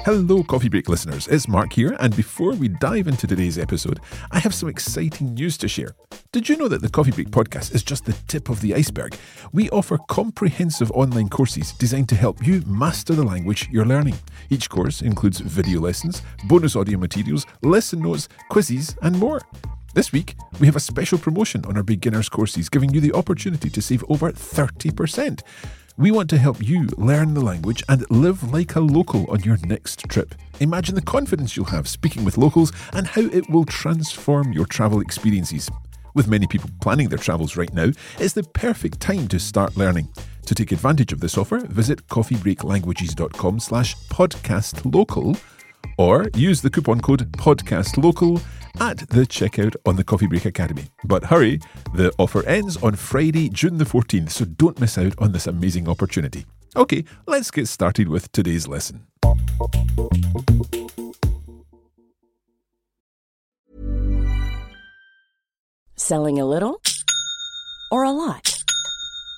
Hello, Coffee Break listeners. It's Mark here, and before we dive into today's episode, I have some exciting news to share. Did you know that the Coffee Break podcast is just the tip of the iceberg? We offer comprehensive online courses designed to help you master the language you're learning. Each course includes video lessons, bonus audio materials, lesson notes, quizzes, and more. This week, we have a special promotion on our beginners courses, giving you the opportunity to save over 30%. We want to help you learn the language and live like a local on your next trip. Imagine the confidence you'll have speaking with locals and how it will transform your travel experiences. With many people planning their travels right now, it's the perfect time to start learning. To take advantage of this offer, visit coffeebreaklanguages.com slash podcastlocal or use the coupon code podcastlocal at the checkout on the Coffee Break Academy. But hurry, the offer ends on Friday, June the 14th, so don't miss out on this amazing opportunity. Okay, let's get started with today's lesson. Selling a little or a lot?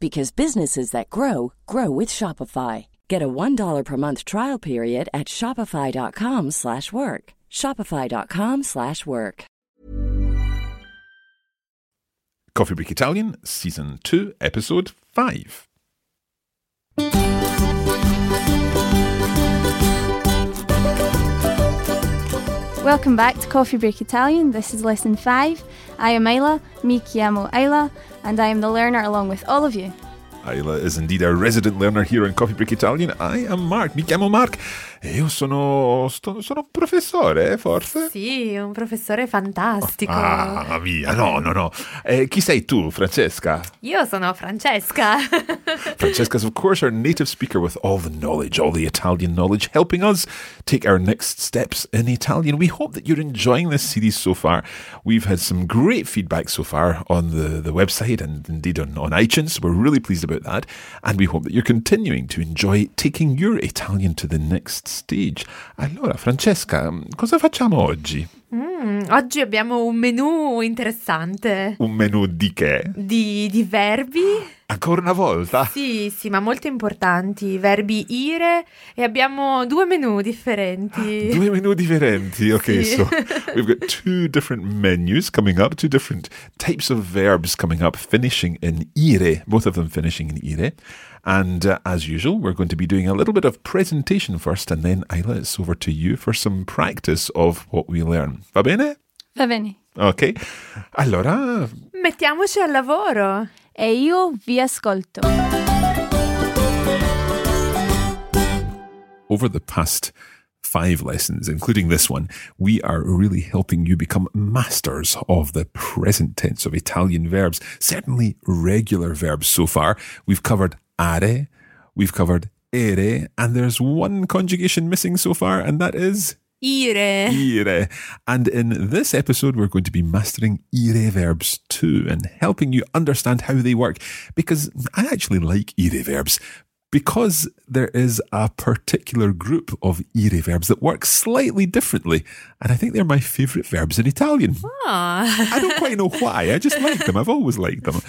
because businesses that grow grow with Shopify. Get a $1 per month trial period at shopify.com/work. shopify.com/work. Coffee Break Italian, Season 2, Episode 5. Welcome back to Coffee Break Italian. This is lesson 5. I am Ayla, mi chiamo Ayla, and I am the learner along with all of you. Ayla is indeed our resident learner here on Coffee Break Italian. I am Mark, mi chiamo Mark io sono, sto, sono un professore, forse? Sì, un professore fantastico. Ah, via, no, no, no. Eh, chi sei tu, Francesca? Io sono Francesca. Francesca's, of course, our native speaker with all the knowledge, all the Italian knowledge, helping us take our next steps in Italian. We hope that you're enjoying this series so far. We've had some great feedback so far on the, the website and indeed on, on iTunes. We're really pleased about that. And we hope that you're continuing to enjoy taking your Italian to the next stage. Allora, Francesca, cosa facciamo oggi? Mm, oggi abbiamo un menù interessante. Un menù di che? Di, di verbi. Ancora una volta? Sì, sì, ma molto importanti. Verbi ire e abbiamo due menù differenti. Due menù differenti. Okay, Sì. so we've got two different menus coming up, two different types of verbs coming up, finishing in ire, both of them finishing in ire. And uh, as usual, we're going to be doing a little bit of presentation first, and then Ayla, it's over to you for some practice of what we learn. Va bene? Va bene. Ok. Allora, Mettiamoci al lavoro. E io vi ascolto. over the past five lessons, including this one, we are really helping you become masters of the present tense of Italian verbs, certainly regular verbs so far. We've covered are, we've covered ere, and there's one conjugation missing so far, and that is Ire. ire. And in this episode, we're going to be mastering ire verbs too and helping you understand how they work because I actually like ire verbs because there is a particular group of ire verbs that work slightly differently. And I think they're my favourite verbs in Italian. Ah. I don't quite know why. I just like them. I've always liked them.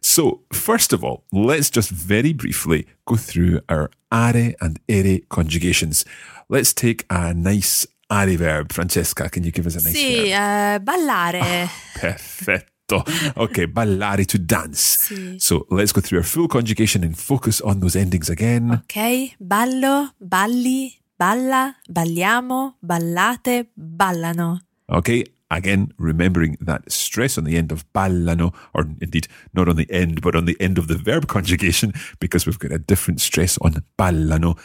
So, first of all, let's just very briefly go through our are and ere conjugations. Let's take a nice are verb. Francesca, can you give us a nice Sì, verb? eh, ballare. Perfetto. Okay, ballare to dance. Sì. So let's go through our full conjugation and focus on those endings again. Ok, ballo, balli, balla, balliamo, ballate, ballano. Okay, again, remembering that stress on the end of ballano, or indeed not on the end, but on the end of the verb conjugation, because we've got a different stress on ballano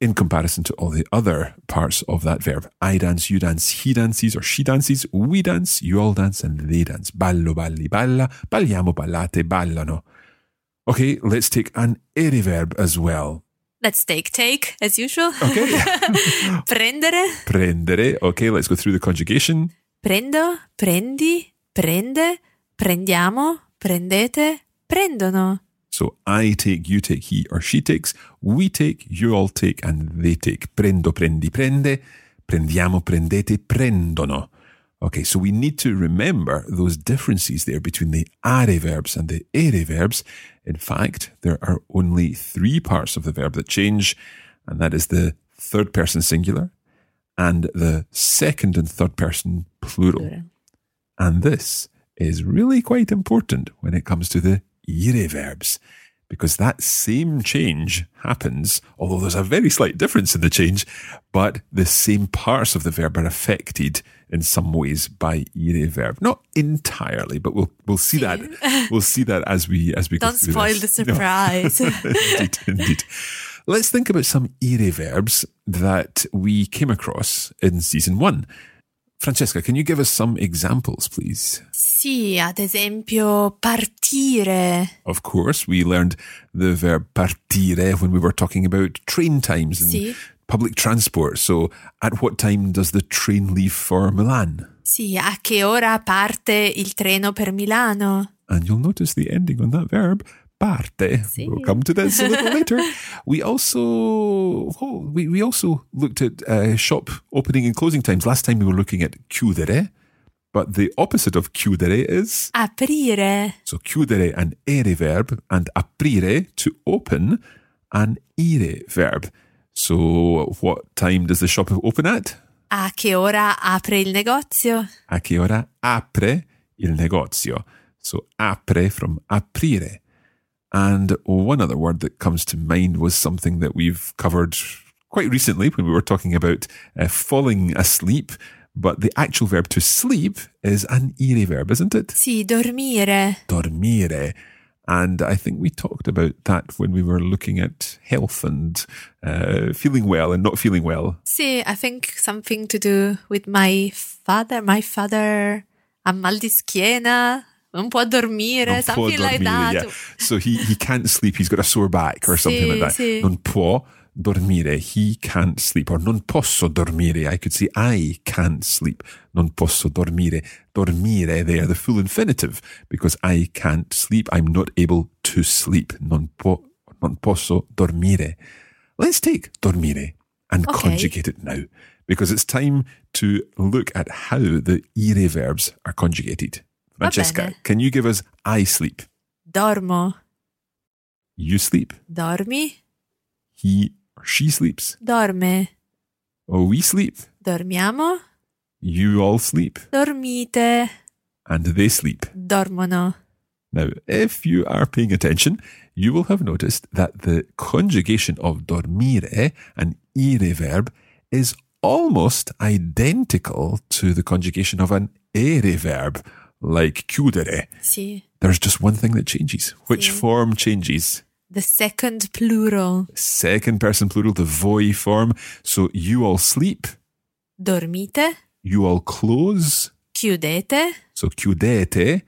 in comparison to all the other parts of that verb. I dance, you dance, he dances or she dances, we dance, you all dance, and they dance. Ballo, balli, balla, balliamo, ballate, ballano. Okay, let's take an ere verb as well. Let's take take as usual. Okay. Prendere, Prendere. Okay, let's go through the conjugation. prendo, prendi, prende, prendiamo, prendete, prendono. So I take, you take, he or she takes, we take, you all take, and they take. Prendo, prendi, prende, prendiamo, prendete, prendono. Okay, so we need to remember those differences there between the are verbs and the ere verbs. In fact, there are only three parts of the verb that change, and that is the third person singular and the second and third person plural. And this is really quite important when it comes to the ire verbs, because that same change happens, although there's a very slight difference in the change, but the same parts of the verb are affected in some ways by ire verb. Not entirely, but we'll we'll see that we'll see that as we as we go Don't through spoil this. the No. surprise. indeed, indeed. Let's think about some ire verbs that we came across in season one. Francesca, can you give us some examples, please? sì, ad esempio, partire. Of course, we learned the verb partire when we were talking about train times and Sì. public transport. So, at what time does the train leave for Milan? Sì, a che ora parte il treno per Milano? And you'll notice the ending on that verb, parte. Sì. We'll come to this a little later. We also oh, we, we also looked at uh, shop opening and closing times. Last time we were looking at chiudere, but the opposite of chiudere is Aprire. so chiudere an ere verb and aprire to open an ire verb. So what time does the shop open at? A che ora apre il negozio? A che ora apre il negozio? So apre from aprire. And one other word that comes to mind was something that we've covered quite recently when we were talking about uh, falling asleep. But the actual verb to sleep is an ire verb, isn't it? Sì, dormire. Dormire. And I think we talked about that when we were looking at health and uh, feeling well and not feeling well. Sì, I think something to do with my father. My father ha mal di schiena, non può dormire, Non può something like that. yeah. So he, he can't sleep. He's got a sore back or something Sì, like that. sì. Non può dormire. He can't sleep. Or non posso dormire. I could say I can't sleep. Non posso dormire. Dormire, they are the full infinitive because I can't sleep. I'm not able to sleep. Non, po, non posso dormire. Let's take dormire and Okay. conjugate it now because it's time to look at how the ire verbs are conjugated. Francesca, can you give us I sleep? Dormo. You sleep. Dormi? He or she sleeps. Dorme. Oh, we sleep. Dormiamo? You all sleep. Dormite. And they sleep. Dormono. Now, if you are paying attention, you will have noticed that the conjugation of dormire, an ire verb, is almost identical to the conjugation of an ere verb, like chiudere. Sì. There's just one thing that changes. Which Sì. form changes? The second plural. Second person plural, the voi form. So you all sleep, Dormite? you all close. Chiudete? So chiudete,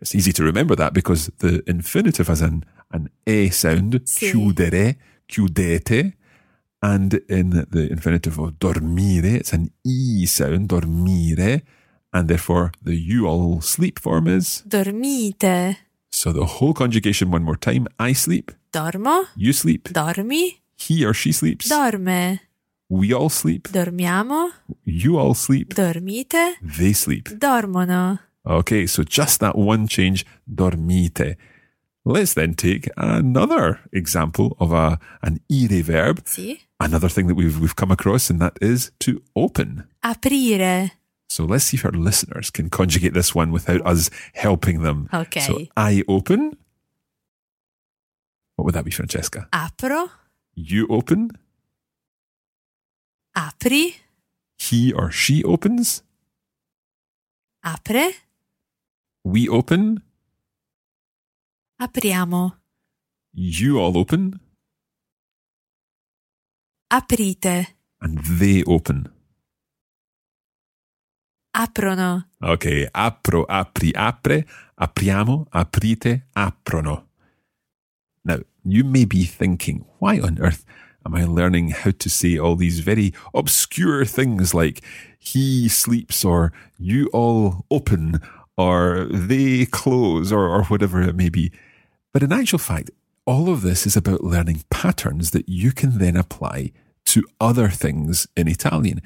it's easy to remember that because the infinitive has an, an e sound, Sì. chiudere, chiudete. And in the infinitive of dormire, it's an e sound, dormire. And therefore the you all sleep form is. Dormite. So the whole conjugation one more time. I sleep, Dormo? you sleep, Dormi? he or she sleeps, Dorme. we all sleep, Dormiamo? you all sleep, Dormite? they sleep. Dormono. Okay, so just that one change, dormite. Let's then take another example of a an ire verb, Sì. another thing that we've we've come across, and that is to open. Aprire. So let's see if our listeners can conjugate this one without us helping them. Okay. So I open. What would that be, Francesca? Apro? You open. Apri? He or she opens. Apre? We open. Apriamo. You all open. Aprite. And they open. Aprono. Ok, apro, apri, apre, apriamo, aprite, aprono. Now, you may be thinking, why on earth Am I learning how to say all these very obscure things like he sleeps or you all open or they close or, or whatever it may be? But in actual fact, all of this is about learning patterns that you can then apply to other things in Italian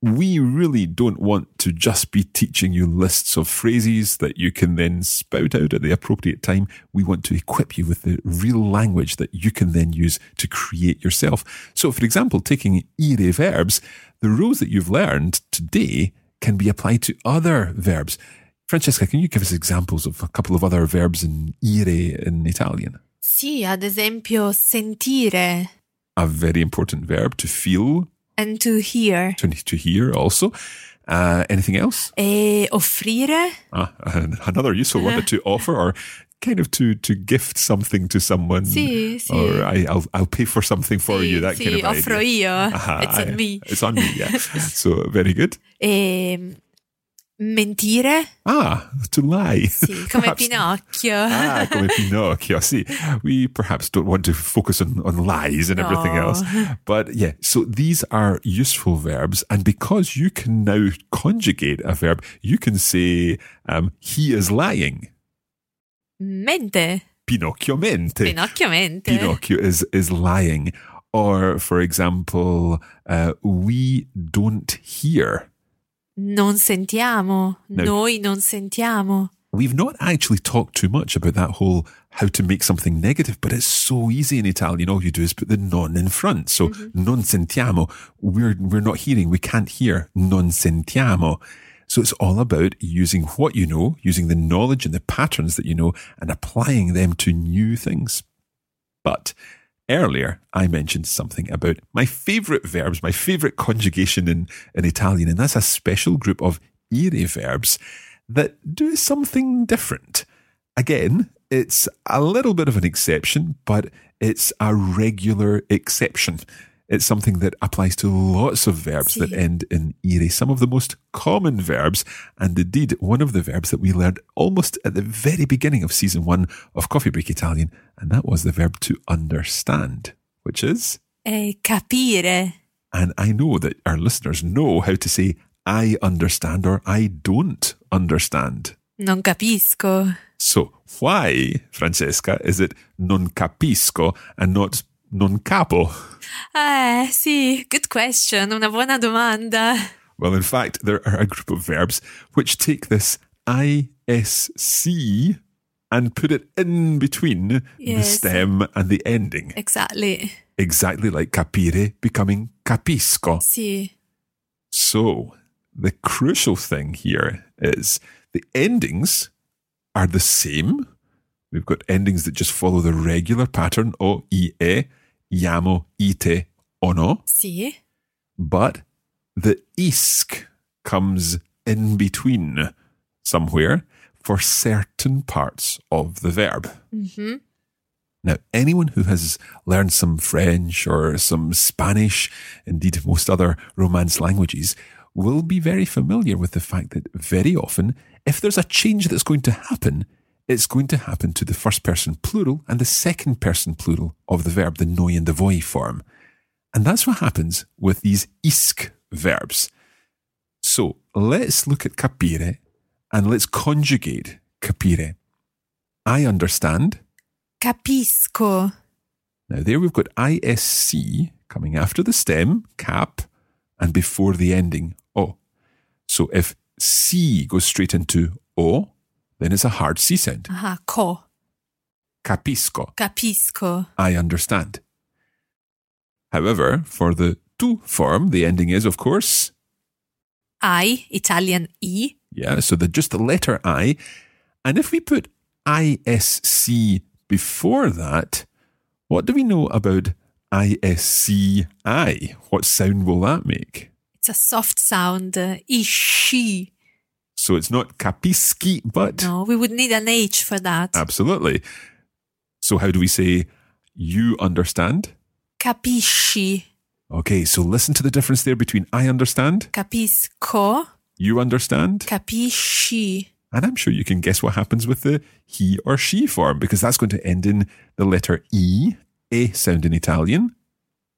we really don't want to just be teaching you lists of phrases that you can then spout out at the appropriate time. We want to equip you with the real language that you can then use to create yourself. So, for example, taking ire verbs, the rules that you've learned today can be applied to other verbs. Francesca, can you give us examples of a couple of other verbs in ire in Italian? Sì, ad esempio, sentire. A very important verb to feel and to hear. To, to hear also. Uh, anything else? E offrire. Ah, another useful one to offer or kind of to to gift something to someone. Sì, sì. Or I, will I'll pay for something for sì, you. That kind of offro idea. io. Uh-huh, it's on me. It's on me, yeah. so very good. Mentire? Ah, to lie. Sì, come Pinocchio. ah, come Pinocchio. See, we perhaps don't want to focus on, on lies and everything else. But yeah, so these are useful verbs. And because you can now conjugate a verb, you can say, um, he is lying. Mente. Pinocchio mente. Pinocchio mente. Pinocchio is, is lying. Or, for example, uh, we don't hear. Non sentiamo. No. Noi non sentiamo. We've not actually talked too much about that whole how to make something negative, but it's so easy in Italian. All you do is put the non in front. So mm-hmm. non sentiamo. We're, we're not hearing. We can't hear. Non sentiamo. So it's all about using what you know, using the knowledge and the patterns that you know and applying them to new things. But earlier I mentioned something about my favorite verbs, my favorite conjugation in, in Italian, and that's a special group of ire verbs that do something different. Again, it's a little bit of an exception, but it's a regular exception. It's something that applies to lots of verbs that end in ire, some of the most common verbs, and indeed one of the verbs that we learned almost at the very beginning of season one of Coffee Break Italian, and that was the verb to understand, which is, E capire. and I know that our listeners know how to say I understand or I don't understand. Non capisco. So why, Francesca, is it non capisco and not non capo? Eh, sì, good question. Una buona domanda. Well, in fact, there are a group of verbs which take this ISC and put it in between the stem and the ending. Exactly. Exactly like capire becoming capisco. Sì. So, the crucial thing here is the endings are the same. We've got endings that just follow the regular pattern o, i, e, yamo, ite, ono. Sì. but the isk comes in between somewhere for certain parts of the verb. Mm-hmm. Now, anyone who has learned some French or some Spanish, indeed most other Romance languages, will be very familiar with the fact that very often, if there's a change that's going to happen, it's going to happen to the first person plural and the second person plural of the verb, the noi and the voi form. And that's what happens with these isk verbs. So let's look at capire and let's conjugate capire. I understand. Capisco. Now there we've got ISC coming after the stem, cap, and before the ending, O. So if C goes straight into O, then it's a hard C sound. Aha, co. Capisco. Capisco. I understand. However, for the tu form, the ending is, of course, I, Italian I. Yeah, so the just the letter I. And if we put ISC before that, what do we know about ISCI? What sound will that make? It's a soft sound. Uh, ishi. So it's not capisci, but No, we would need an H for that. absolutely. So how do we say you understand? Capisci. Okay, so listen to the difference there between I understand, Capisco. you understand, Capisci. and I'm sure you can guess what happens with the he or she form because that's going to end in the letter E, a sound in Italian.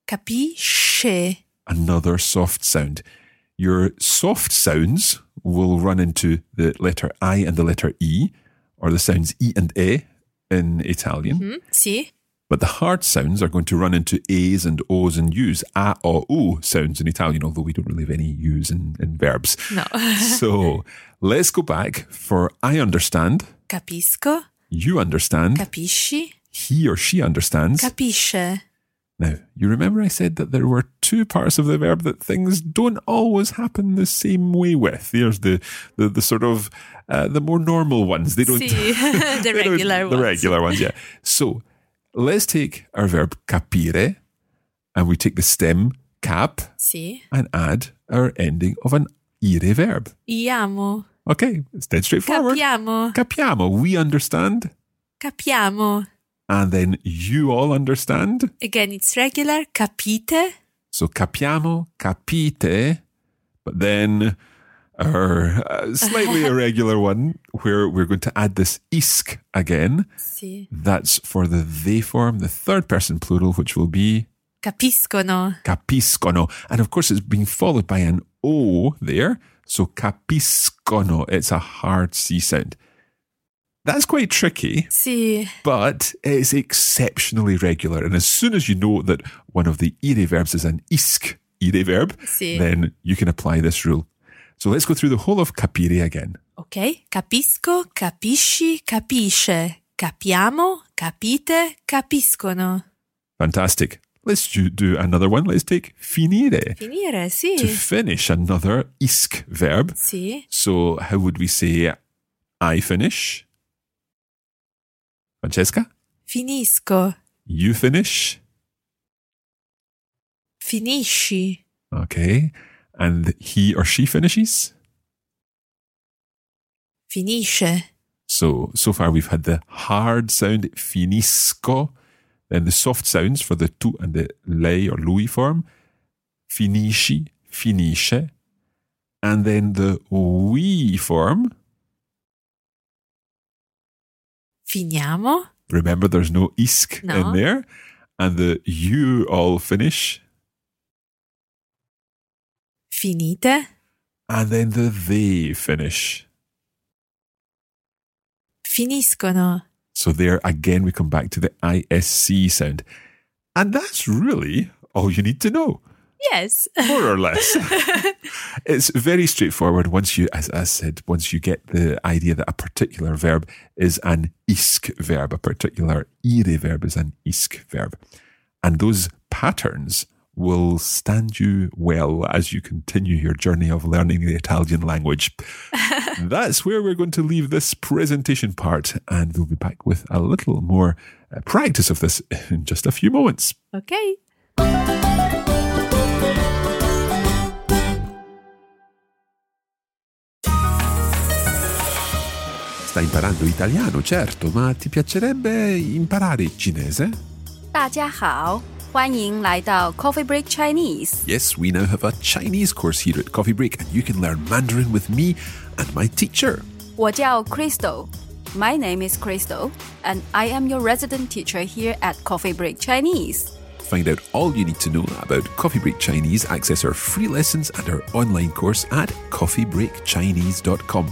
Capisce. Another soft sound. Your soft sounds will run into the letter I and the letter E, or the sounds E and E in Italian. Mm. But the hard sounds are going to run into A's and O's and U's, A, O, U sounds in Italian, although we don't really have any U's in, in verbs. No. so let's go back for I understand, Capisco. you understand, Capisci. he or she understands. Capisce. Now, you remember I said that there were two parts of the verb that things don't always happen the same way with. There's the, the, the sort of, uh, the more normal ones. They don't, Sì. the regular ones. The regular ones, yeah. So let's take our verb capire and we take the stem cap and add our ending of an ire verb. Iamo. Okay, it's dead straightforward. Capiamo. Capiamo, we understand. Capiamo. And then you all understand. Again, it's regular. Capite. So capiamo, capite, but then our uh, slightly irregular one where we're going to add this isk again. Sì. That's for the they form, the third person plural, which will be Capiscono. capiscono. And of course, it's being followed by an O there. So capiscono. It's a hard C sound. That's quite tricky, Sì. but it's exceptionally regular. And as soon as you know that one of the ire verbs is an isk ire verb, Sì. then you can apply this rule. So let's go through the whole of capire again. Ok. Capisco. Capisci. Capisce. Capiamo. Capite. Capiscono. Fantastic. Let's do, do another one. Let's take finire. Finire. Sì. To finish another isk verb. Sì. So how would we say I finish? Francesca? Finisco. You finish? Finisci. Okay. And he or she finishes? Finisce. So, so far we've had the hard sound finisco, then the soft sounds for the tu and the lei or lui form, finisci, finisce, and then the we form. Finiamo. Remember, there's no isk No. in there, and the you all finish, Finite. and then the they finish. Finiscono. So there again, we come back to the isc sound, and that's really all you need to know. Yes. more or less. it's very straightforward once you, as I said, once you get the idea that a particular verb is an isk verb, a particular ire verb is an isk verb. And those patterns will stand you well as you continue your journey of learning the Italian language. That's where we're going to leave this presentation part, and we'll be back with a little more uh, practice of this in just a few moments. Ok. Stai imparando italiano, certo, ma ti piacerebbe imparare cinese? 大家好，欢迎来到 Coffee Break Chinese。 Yes, we now have a Chinese course here at Coffee Break, and you can learn Mandarin with me and my teacher. 我叫 Crystal。My name is Crystal, and I am your resident teacher here at Coffee Break Chinese. Find out all you need to know about Coffee Break Chinese, access our free lessons and our online course at coffeebreakchinese.com.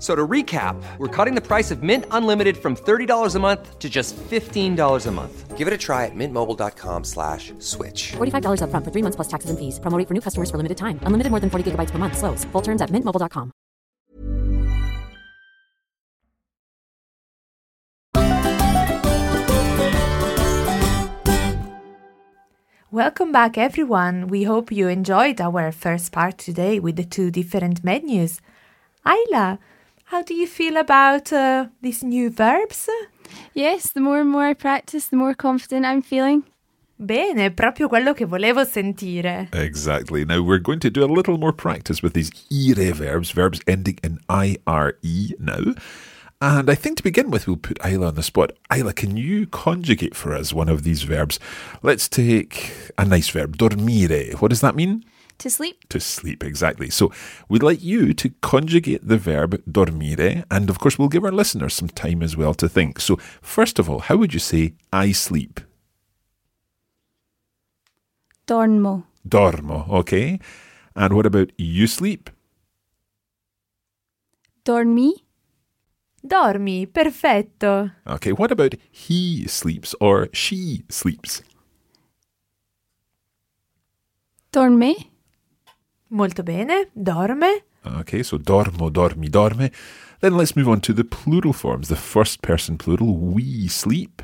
F- So to recap, we're cutting the price of Mint Unlimited from $30 a month to just $15 a month. Give it a try at mintmobile.com slash switch. $45 upfront for three months plus taxes and fees. Promo for new customers for limited time. Unlimited more than 40 gigabytes per month. Slows. Full terms at mintmobile.com. Welcome back, everyone. We hope you enjoyed our first part today with the two different menus. Ayla, how do you feel about uh, these new verbs? Yes, the more and more I practice, the more confident I'm feeling. Bene, proprio quello che volevo sentire. Exactly. Now we're going to do a little more practice with these ire verbs, verbs ending in IRE now. And I think to begin with, we'll put Ayla on the spot. Ayla, can you conjugate for us one of these verbs? Let's take a nice verb, dormire. What does that mean? To sleep, To sleep, exactly. So we'd like you to conjugate the verb dormire, and of course, we'll give our listeners some time as well to think. So, first of all, how would you say I sleep? dormo, Dormo, okay? And what about you sleep? dormi, Dormi, perfetto. Okay, what about he sleeps or she sleeps? dorme, Molto bene, dorme. Okay, so dormo, dormi, dorme. Then let's move on to the plural forms. The first person plural, we sleep.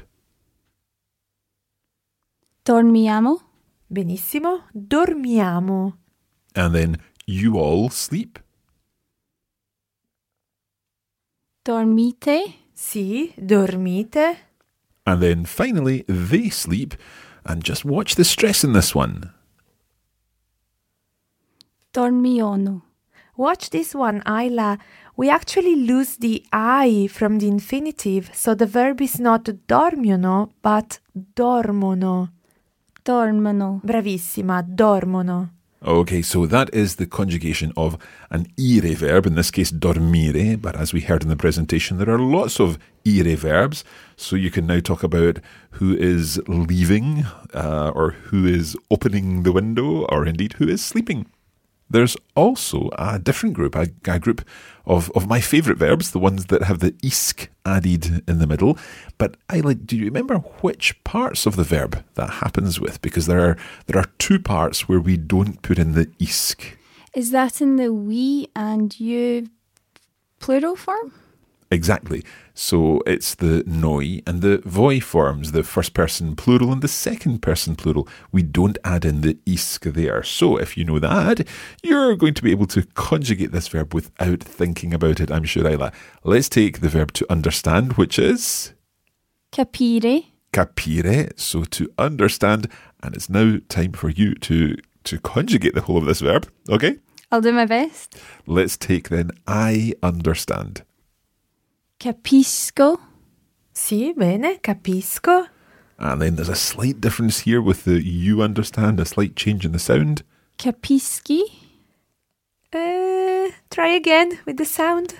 dormiamo, Benissimo, dormiamo. And then you all sleep. dormite, Sì, dormite. And then finally, they sleep. And just watch the stress in this one. Dormiono, Watch this one, Ayla. We actually lose the I from the infinitive, so the verb is not dormiono, but dormono. dormono, Bravissima, dormono. Okay, so that is the conjugation of an ire verb, in this case dormire, but as we heard in the presentation, there are lots of ire verbs. So you can now talk about who is leaving, uh, or who is opening the window, or indeed who is sleeping. There's also a different group, a, a group of, of my favourite verbs, the ones that have the isk added in the middle. But I like, do you remember which parts of the verb that happens with? Because there are there are two parts where we don't put in the isk. Is that in the we and you plural form? Exactly. So it's the noi and the voi forms, the first person plural and the second person plural. We don't add in the isk there. So if you know that, you're going to be able to conjugate this verb without thinking about it, I'm sure, Ayla. Let's take the verb to understand, which is Capire, capire, so to understand. And it's now time for you to, to conjugate the whole of this verb. Okay? I'll do my best. Let's take then I understand. Capisco, Sì, bene, capisco. And then there's a slight difference here with the you understand, a slight change in the sound. capisci, Uh, try again with the sound.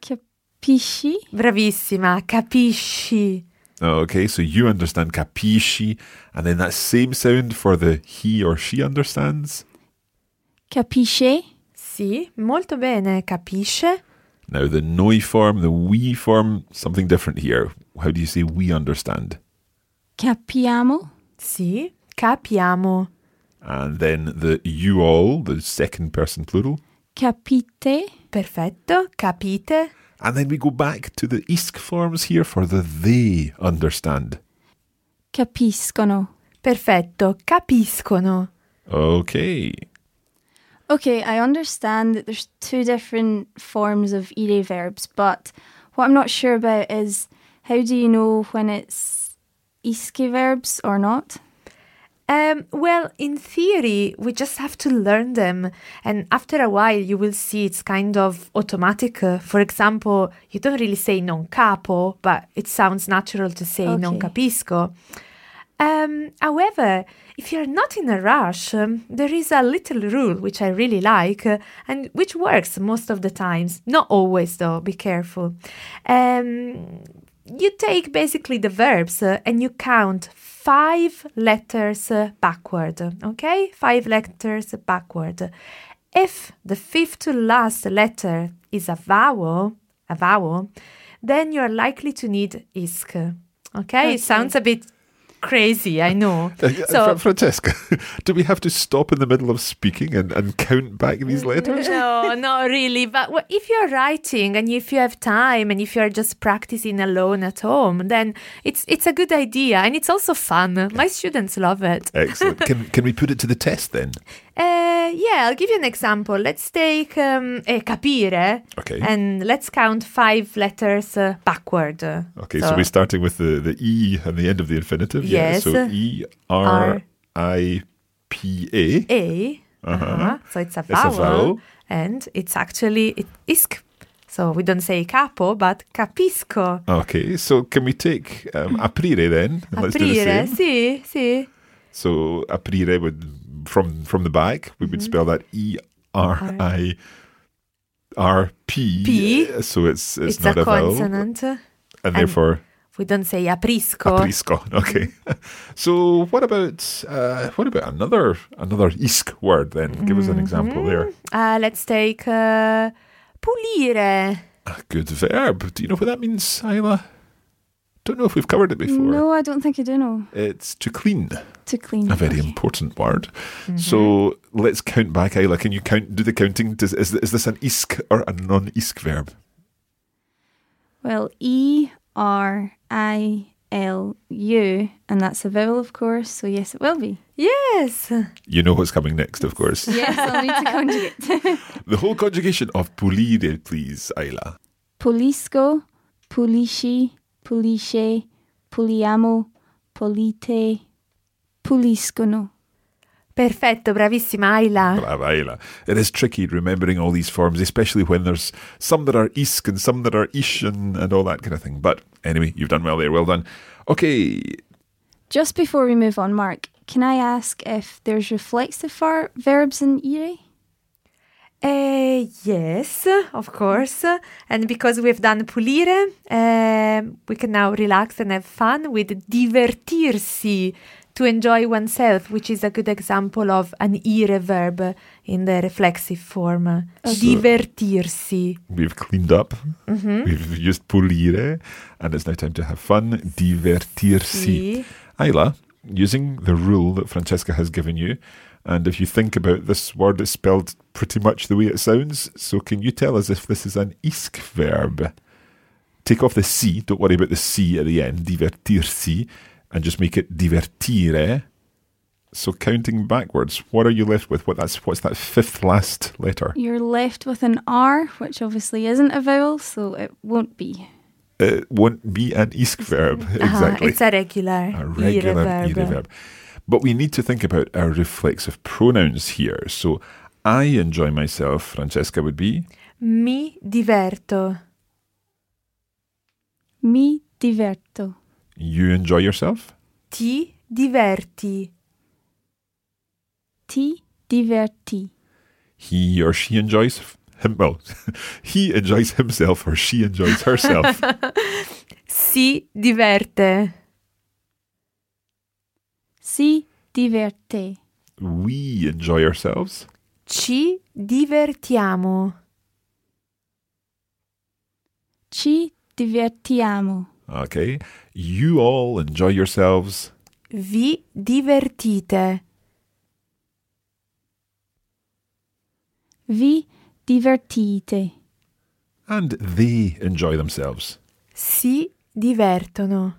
capisci, Bravissima, capisci. Okay, so you understand capisci, and then that same sound for the he or she understands. capisce, Sì, molto bene, capisce. Now the noi form, the we form, something different here. How do you say we understand? capiamo, Sì, capiamo. And then the you all, the second person plural. capite, Perfetto, capite. And then we go back to the isk forms here for the they understand. capiscono. Perfetto, capiscono. Okay. Okay, I understand that there's two different forms of ire verbs, but what I'm not sure about is how do you know when it's iske verbs or not? Um, well, in theory, we just have to learn them. And after a while, you will see it's kind of automatic. Uh, for example, you don't really say non capo, but it sounds natural to say non capisco. Um, however, if you're not in a rush, um, there is a little rule which I really like uh, and which works most of the times. Not always, though, be careful. Um, you take basically the verbs uh, and you count five letters uh, backward, okay? Five letters backward. if the fifth to last letter is a vowel, a vowel, then you're likely to need isk. Okay, it sounds a bit crazy, I know. So Fra- Francesca, do we have to stop in the middle of speaking and, and count back these mm, letters? no, not really. But if you're writing and if you have time and if you're just practicing alone at home, then it's it's a good idea and it's also fun. My students love it. Excellent. Can can we put it to the test then? Uh, yeah, I'll give you an example. Let's take um, eh, capire. Okay. And let's count five letters uh, backward. Okay, so, we're starting with the, the E and the end of the infinitive. Yeah, Yes. so E R I P A. A. Uh-huh. So it's a It's a vowel. vowel. And it's actually it, isk. So we don't say capo, but capisco. Okay, so can we take um, aprire then? Let's Aprire, sì, sì. So aprire would from from the back we Mm-hmm. would spell that E R I R P. P. So it's it's, It's, not a a, vowel, and therefore We don't say aprisco. aprisco. Okay. so what about uh, what about another another isk word then? Give us an example there. Uh, let's take uh, pulire. A good verb. Do you know what that means, Ayla? Don't know if we've covered it before. No, I don't think I do know. It's to clean. To clean. A very okay. important word. Mm-hmm. So let's count back, Ayla. Can you count? Do the counting? Does, is is this an isk or a non-isk verb? Well, E R I L U, and that's a vowel, of course. So yes, it will be. Yes. You know what's coming next, of course. Yes, I'll need to conjugate. the whole conjugation of pulire, please, Ayla. Pulisco, pulisci, pulisce, puliamo, polite, puliscono. Perfetto, bravissima Ayla. Brava, Ayla. It is tricky remembering all these forms, especially when there's some that are isk and some that are ish and, and all that kind of thing. But anyway, you've done well there. Well done. Okay, Just before we move on, Mark, can I ask if there's reflexive var- verbs in ire? Uh, yes, of course. And because we've done pulire, um, we can now relax and have fun with divertirsi, to enjoy oneself, which is a good example of an ire verb in the reflexive form. Uh, divertirsi. we've cleaned up. Mm-hmm. We've used pulire, and it's now time to have fun. Divertirsi. Sì. Ayla, using the rule that Francesca has given you, and if you think about this word, it's spelled pretty much the way it sounds. So, can you tell us if this is an isk verb? Take off the C, don't worry about the C at the end, divertirsi, and just make it divertire. So, counting backwards, what are you left with? What that's what's that fifth last letter? You're left with an R, which obviously isn't a vowel, so it won't be. It won't be an isk verb. Uh-huh, Exactly. It's a regular, a regular ire verb. ire verb. But we need to think about our reflexive pronouns here. So I enjoy myself, Francesca would be. Mi diverto. Mi diverto. You enjoy yourself? Ti diverti. Ti diverti. He or she enjoys him well, he enjoys himself or she enjoys herself. Si diverte. Si diverte. we enjoy ourselves. Ci divertiamo. Ci divertiamo. Okay. You all enjoy yourselves. Vi divertite. Vi divertite. And they enjoy themselves. Si divertono.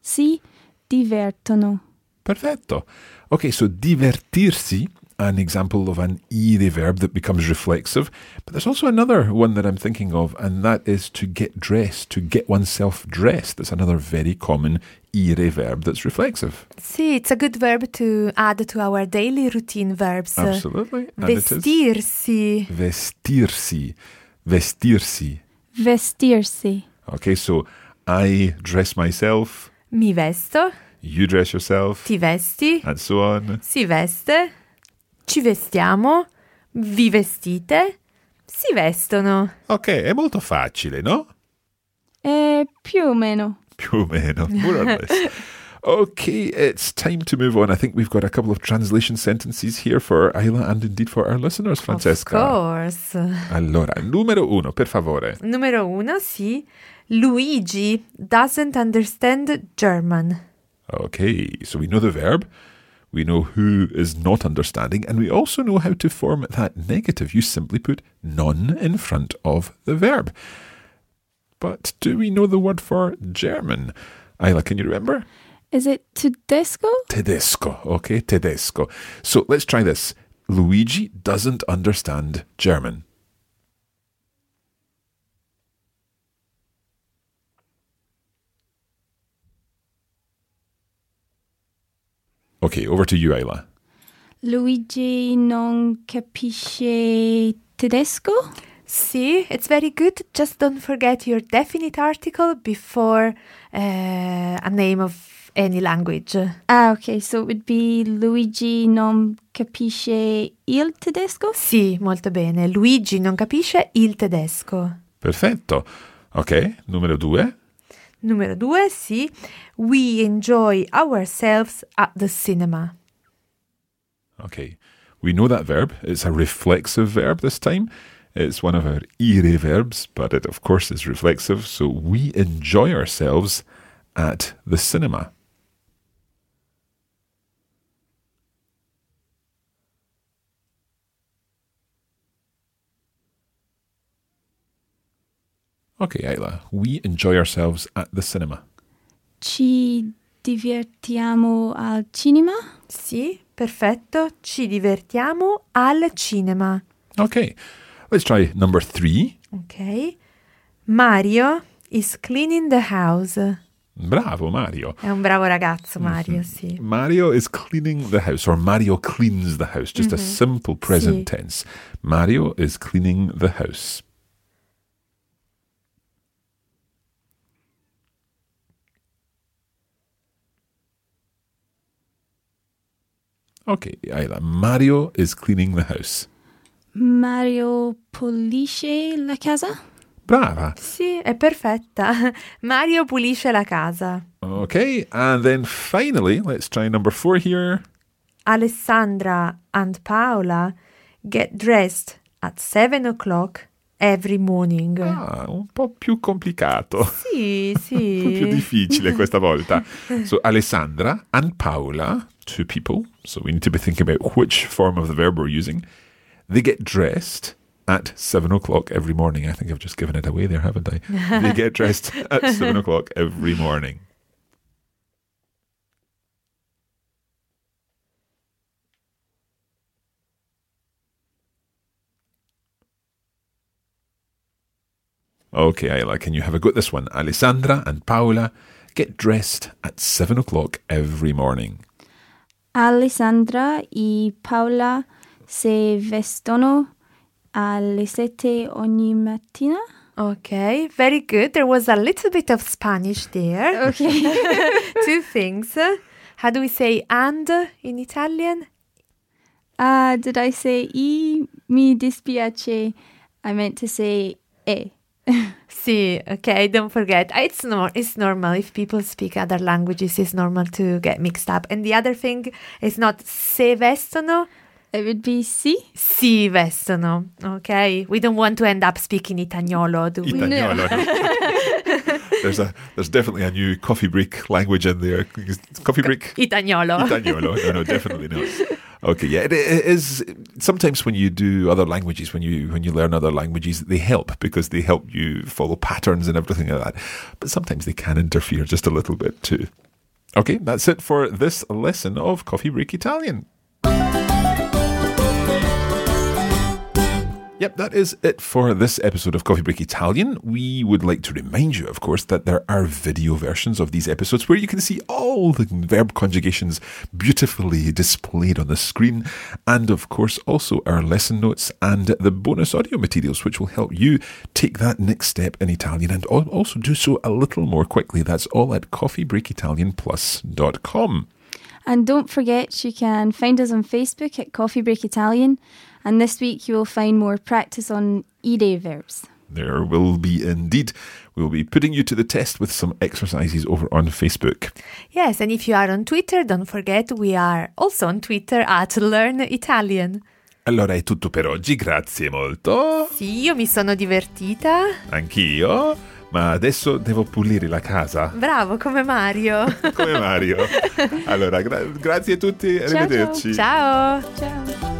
Si divertono. Perfetto. Okay, so divertirsi, an example of an ire verb that becomes reflexive. But there's also another one that I'm thinking of, and that is to get dressed, to get oneself dressed. That's another very common ire verb that's reflexive. See, it's a good verb to add to our daily routine verbs. Uh, Absolutely. And Vestirsi. vestirsi. Vestirsi. Vestirsi. Okay, so I dress myself, Mi vesto. you dress yourself, Ti vesti. and so on. Si veste. Ci vestiamo. Vi vestite. Si vestono. Ok, è molto facile, no? Eh, più o meno. Più o meno, more or less. Okay, it's time to move on. I think we've got a couple of translation sentences here for Ayla and indeed for our listeners, Francesca. Of course. Allora, numero uno, per favore. Numero uno, sì. Luigi doesn't understand German. Okay, so we know the verb, we know who is not understanding, and we also know how to form that negative. You simply put non in front of the verb. But do we know the word for German? Ayla, can you remember? Is it tedesco? Tedesco. Okay, tedesco. So let's try this. Luigi doesn't understand German. Okay, over to you, Ayla. Luigi non capisce tedesco? See, it's very good. Just don't forget your definite article before uh, a name of any language. Ah, okay, so it would be Luigi non capisce il tedesco? Sì, molto bene. Luigi non capisce il tedesco. Perfetto. Ok, numero due. Numero due, sì. We enjoy ourselves at the cinema. Okay, we know that verb. It's a reflexive verb this time. It's one of our ire verbs, but it of course is reflexive. So we enjoy ourselves at the cinema. Okay, Ayla, we enjoy ourselves at the cinema. Ci divertiamo al cinema? Sì, perfetto. Ci divertiamo al cinema. Okay, let's try number three. Ok. Mario is cleaning the house. Bravo, Mario. È un bravo ragazzo, mhm. Mario, sì. Mario is cleaning the house, or Mario cleans the house. Just a mhm. simple present Sì. tense. Mario is cleaning the house. Okay, Ayla. Mario is cleaning the house. Mario pulisce la casa? Brava. Sì, è perfetta. Mario pulisce la casa. Okay, and then finally, let's try number four here. Alessandra and Paola get dressed at 7 o'clock every morning. Ah, un po' più complicato. Sì, un po' più sì. difficile questa volta. So Alessandra and Paola, two people, so we need to be thinking about which form of the verb we're using. They get dressed at seven o'clock every morning. I think I've just given it away there, haven't I? they get dressed at seven o'clock every morning. Okay, Ayla, can you have a go at this one? Alessandra and Paola get dressed at seven o'clock every morning. Alessandra e Paola si vestono alle sette ogni mattina? Okay, very good. There was a little bit of Spanish there. Okay. Two things. How do we say and in Italian? Ah, did I say i? Mi dispiace. I meant to say e. Sì, okay, don't forget. It's nor- it's normal if people speak other languages, it's normal to get mixed up. And the other thing is not se vestono, It would be si. si vestono. Okay? We don't want to end up speaking Itagnolo, do we? Italiano. there's a there's definitely a new coffee break language in there. Coffee break. Itagnolo. Italiano. No, no, definitely not. Okay, yeah, it, is. Sometimes when you do other languages, when you when you learn other languages, they help because they help you follow patterns and everything like that. But sometimes they can interfere just a little bit too. Okay, that's it for this lesson of Coffee Break Italian. Yep, that is it for this episode of Coffee Break Italian. We would like to remind you, of course, that there are video versions of these episodes where you can see all the verb conjugations beautifully displayed on the screen, and of course, also our lesson notes and the bonus audio materials, which will help you take that next step in Italian and also do so a little more quickly. That's all at coffeebreakitalianplus.com. And don't forget, you can find us on Facebook at Coffee Break Italian. And this week you will find more practice on ire verbs. There will be indeed. We'll be putting you to the test with some exercises over on Facebook. Yes, and if you are on Twitter, don't forget we are also on Twitter at Learn Italian. Allora è tutto per oggi, grazie molto. Sì, io mi sono divertita. Anch'io. Ma adesso devo pulire la casa. Bravo, come Mario. Come Mario. Allora, gra- grazie a tutti, arrivederci. Ciao. Ciao.